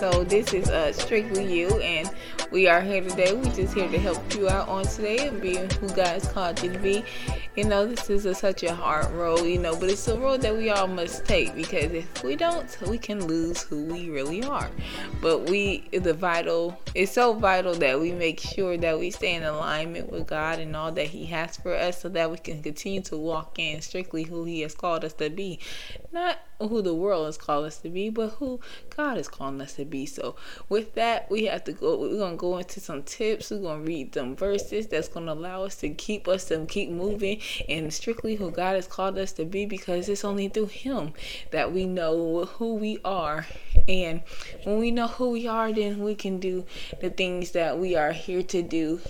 So this is uh, strictly you, and we are here today. We're just here to help you out on today and being who God's called you to be. You know, this is a, such a hard road, you know, but it's a road that we all must take because if we don't, we can lose who we really are. But we, the vital, it's so vital that we make sure that we stay in alignment with God and all that He has for us so that we can continue to walk in strictly who He has called us to be. Not who the world has called us to be, but who God is calling us to be. So with that, we have to go. We're gonna go into some tips. We're gonna read some verses that's gonna allow us to keep us to keep moving and strictly who God has called us to be, because it's only through Him that we know who we are. And when we know who we are, then we can do the things that we are here to do,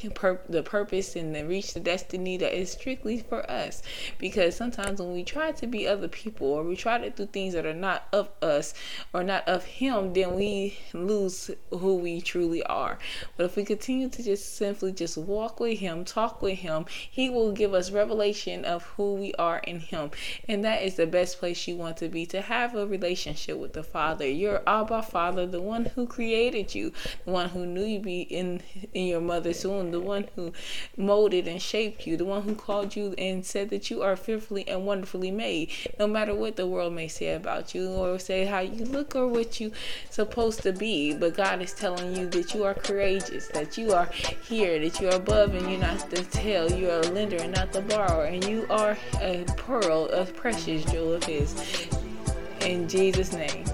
the purpose and the reach the destiny that is strictly for us. Because sometimes when we try to be other people or we try to do things that are not of us or not of Him, then we lose who we truly are. But if we continue to just simply just walk with Him, talk with Him, He will give us revelation of who we are in Him. And that is the best place you want to be to have a relationship with the Father. Your Abba Father, the one who created you, the one who knew you be in in your mother's womb, the one who molded and shaped you, the one who called you and said that you are fearfully and wonderfully made. No matter what the world may say about you or say how you look or what you're supposed to be but god is telling you that you are courageous that you are here that you're above and you're not the tail you're a lender and not the borrower and you are a pearl a precious jewel of his. In jesus name